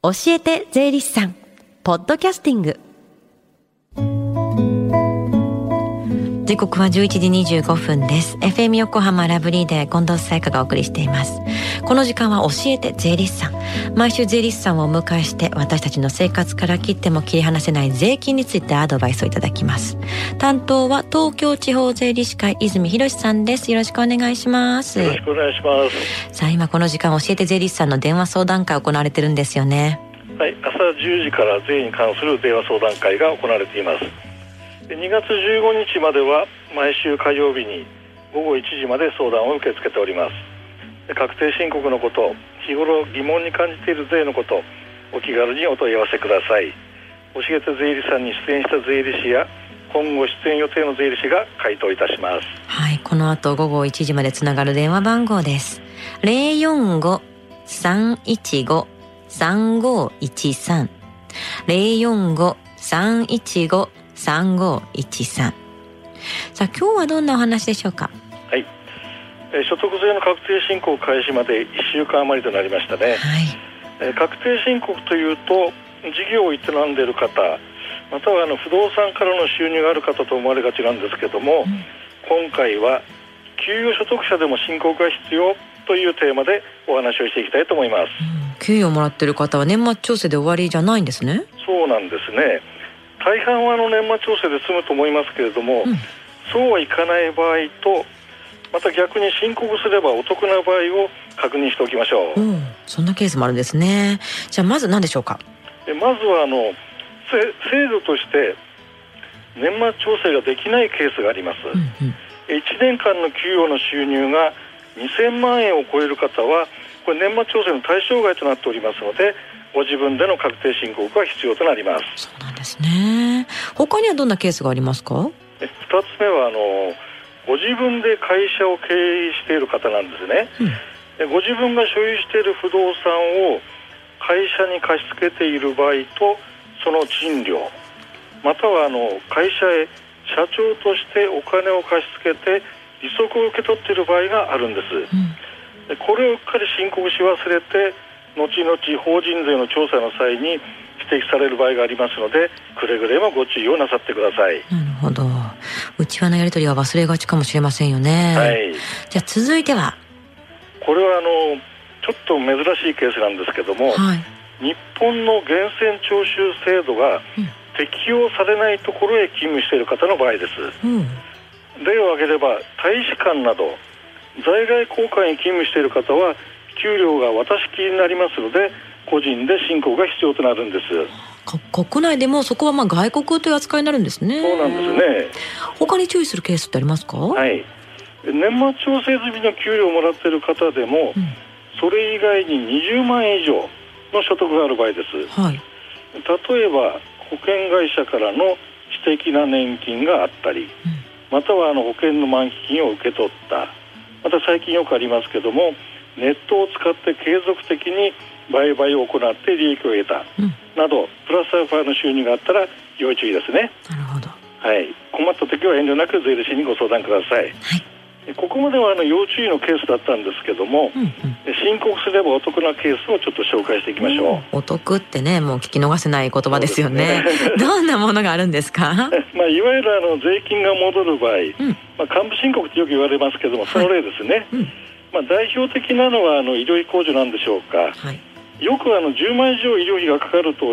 教えて税理士さん。ポッドキャスティング。時刻は11時25分です。FM 横浜ラブリーで近藤沙耶香がお送りしています。この時間は教えて税理士さん。毎週税理士さんをお迎えして私たちの生活から切っても切り離せない税金についてアドバイスをいただきます。担当は東京地方税理士会泉博さんです。よろしくお願いします。よろしくお願いします。さあ今この時間教えて税理士さんの電話相談会行われてるんですよね。はい朝10時から税に関する電話相談会が行われています。2月15日までは毎週火曜日に午後1時まで相談を受け付けております確定申告のこと日頃疑問に感じている税のことお気軽にお問い合わせください。教えて税理士さんに出演した税理士や今後出演予定の税理士が回答いたします。はいこの後午後1時までつながる電話番号です。045-315-3513 045-315 3513さあ今日はどんなお話でしょうか？はい、えー、所得税の確定申告開始まで1週間余りとなりましたね、はい。えー、確定申告というと事業を営んでいる方またはあの不動産からの収入がある方と思われがちなんですけども、うん、今回は給与所得者でも申告が必要というテーマでお話をしていきたいと思います、うん、給与をもらってる方は年末調整で終わりじゃないんですね？そうなんですね。大半はの年末調整で済むと思いますけれども、うん、そうはいかない場合とまた逆に申告すればお得な場合を確認しておきましょう、うん、そんなケースもあるんですね。じゃあまず何でしょうか？えまずはあの制度として年末調整ができないケースがあります、うんうん、1年間の給与の収入が2000万円を超える方はこれ年末調整の対象外となっておりますのでご自分での確定申告が必要となります。そうなんですね。他にはどんなケースがありますか？2つ目はあのご自分で会社を経営している方なんですね、うん、ご自分が所有している不動産を会社に貸し付けている場合とその賃料またはあの会社へ社長としてお金を貸し付けて利息を受け取っている場合があるんです、うん、これをうっかり申告し忘れて後々法人税の調査の際に指摘される場合がありますのでくれぐれもご注意をなさってください。なるほど内輪のやり取りは忘れがちかもしれませんよね。はい。じゃあ続いては。これはあのちょっと珍しいケースなんですけども、はい、日本の源泉徴収制度が適用されないところへ勤務している方の場合です、うん、例を挙げれば大使館など在外公館に勤務している方は給料が渡しきりになりますので個人で申告が必要となるんです国内でもそこはまあ外国という扱いになるんですね。そうなんですね。他に注意するケースってありますか？はい。年末調整済みの給料をもらっている方でも、うん、それ以外に20万円以上の所得がある場合です、はい、例えば保険会社からの私的な年金があったり、うん、またはあの保険の満期金を受け取った。また最近よくありますけどもネットを使って継続的に売買を行って利益を得た、うん、などプラスアルファの収入があったら要注意ですね。なるほど。はい。困った時は遠慮なく税理士にご相談ください、はい。ここまではあの要注意のケースだったんですけども、うんうん、申告すればお得なケースをちょっと紹介していきましょう、お得ってねもう聞き逃せない言葉ですよね、ね、どんなものがあるんですか？まあいわゆるあの税金が戻る場合、うん、まあ幹部申告ってよく言われますけどもその例ですね、はいうん。まあ、代表的なのはあの医療費控除なんでしょうか、はい、よくあの10万以上医療費がかかると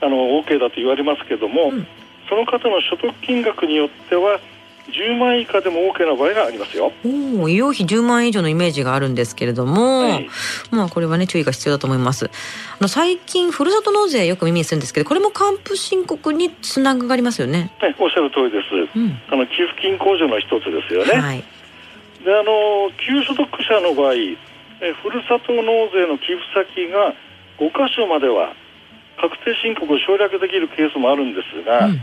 あの OK だと言われますけども、うん、その方の所得金額によっては10万以下でも OK な場合がありますよ。お医療費10万円以上のイメージがあるんですけれども、はい、まあこれはね注意が必要だと思います。あの最近ふるさと納税よく耳にするんですけどこれも還付申告につながりますよね。はいおっしゃる通りです、うん、あの給付金控除の一つですよね、はい。であの給所得者の場合えふるさと納税の寄付先が5箇所までは確定申告を省略できるケースもあるんですが、うん、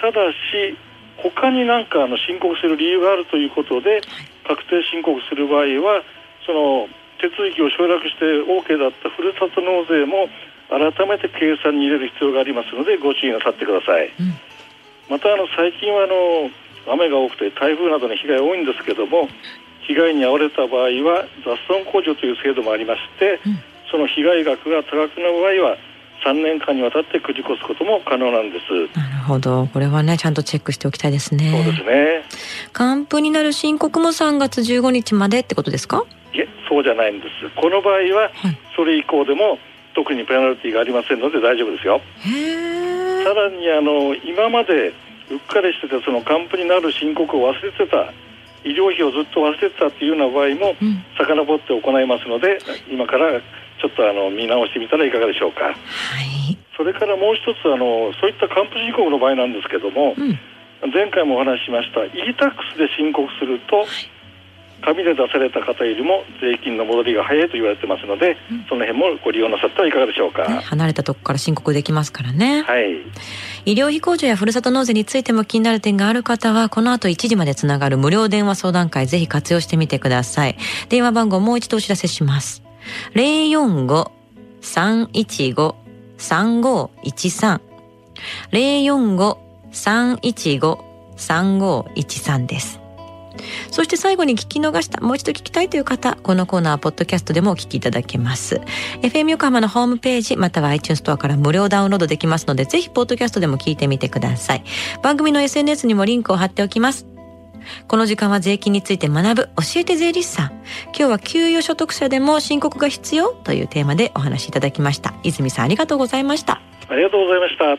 ただし他に何かあの申告する理由があるということで確定申告する場合はその手続きを省略して OK だったふるさと納税も改めて計算に入れる必要がありますのでご注意なさってください。うん、またあの最近はあの雨が多くて台風などの被害多いんですけども被害に遭われた場合は雑損控除という制度もありまして、うん、その被害額が多額な場合は3年間にわたってくじ越すことも可能なんです。なるほど。これはねちゃんとチェックしておきたいですね。そうですね。還付になる申告も3月15日までってことですか？いえそうじゃないんです。この場合は、それ以降でも特にペナルティーがありませんので大丈夫ですよ。さらにあの今までうっかりしててその還付になる申告を忘れてた医療費をずっと忘れてたっていうような場合も、遡って行いますので今からちょっとあの見直してみたらいかがでしょうか。はい、それからもう一つあのそういった還付申告の場合なんですけども、うん、前回もお話ししました e タックスで申告すると、はい紙で出された方よりも税金の戻りが早いと言われてますので、うん、その辺もご利用なさったらいかがでしょうか、ね、離れたとこから申告できますからね。はい。医療費控除やふるさと納税についても気になる点がある方はこの後1時までつながる無料電話相談会ぜひ活用してみてください。電話番号もう一度お知らせします。045-315-3513 045-315-3513ですそして最後に聞き逃した、もう一度聞きたいという方、このコーナーはポッドキャストでもお聞きいただけます。FM 横浜のホームページ、または iTunes ストアから無料ダウンロードできますので、ぜひポッドキャストでも聞いてみてください。番組の SNS にもリンクを貼っておきます。この時間は税金について学ぶ教えて税理士さん。今日は給与所得者でも申告が必要というテーマでお話しいただきました。泉さんありがとうございました。ありがとうございました。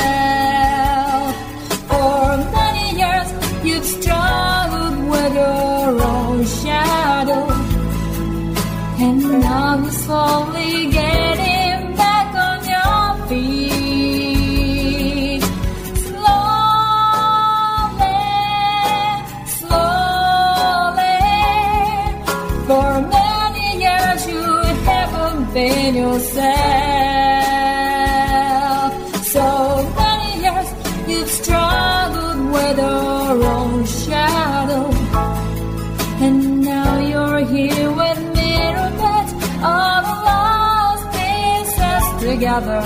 For many years you haven't been yourself. So many years you've struggled with your own shadow. And now you're here with put all the lost pieces together.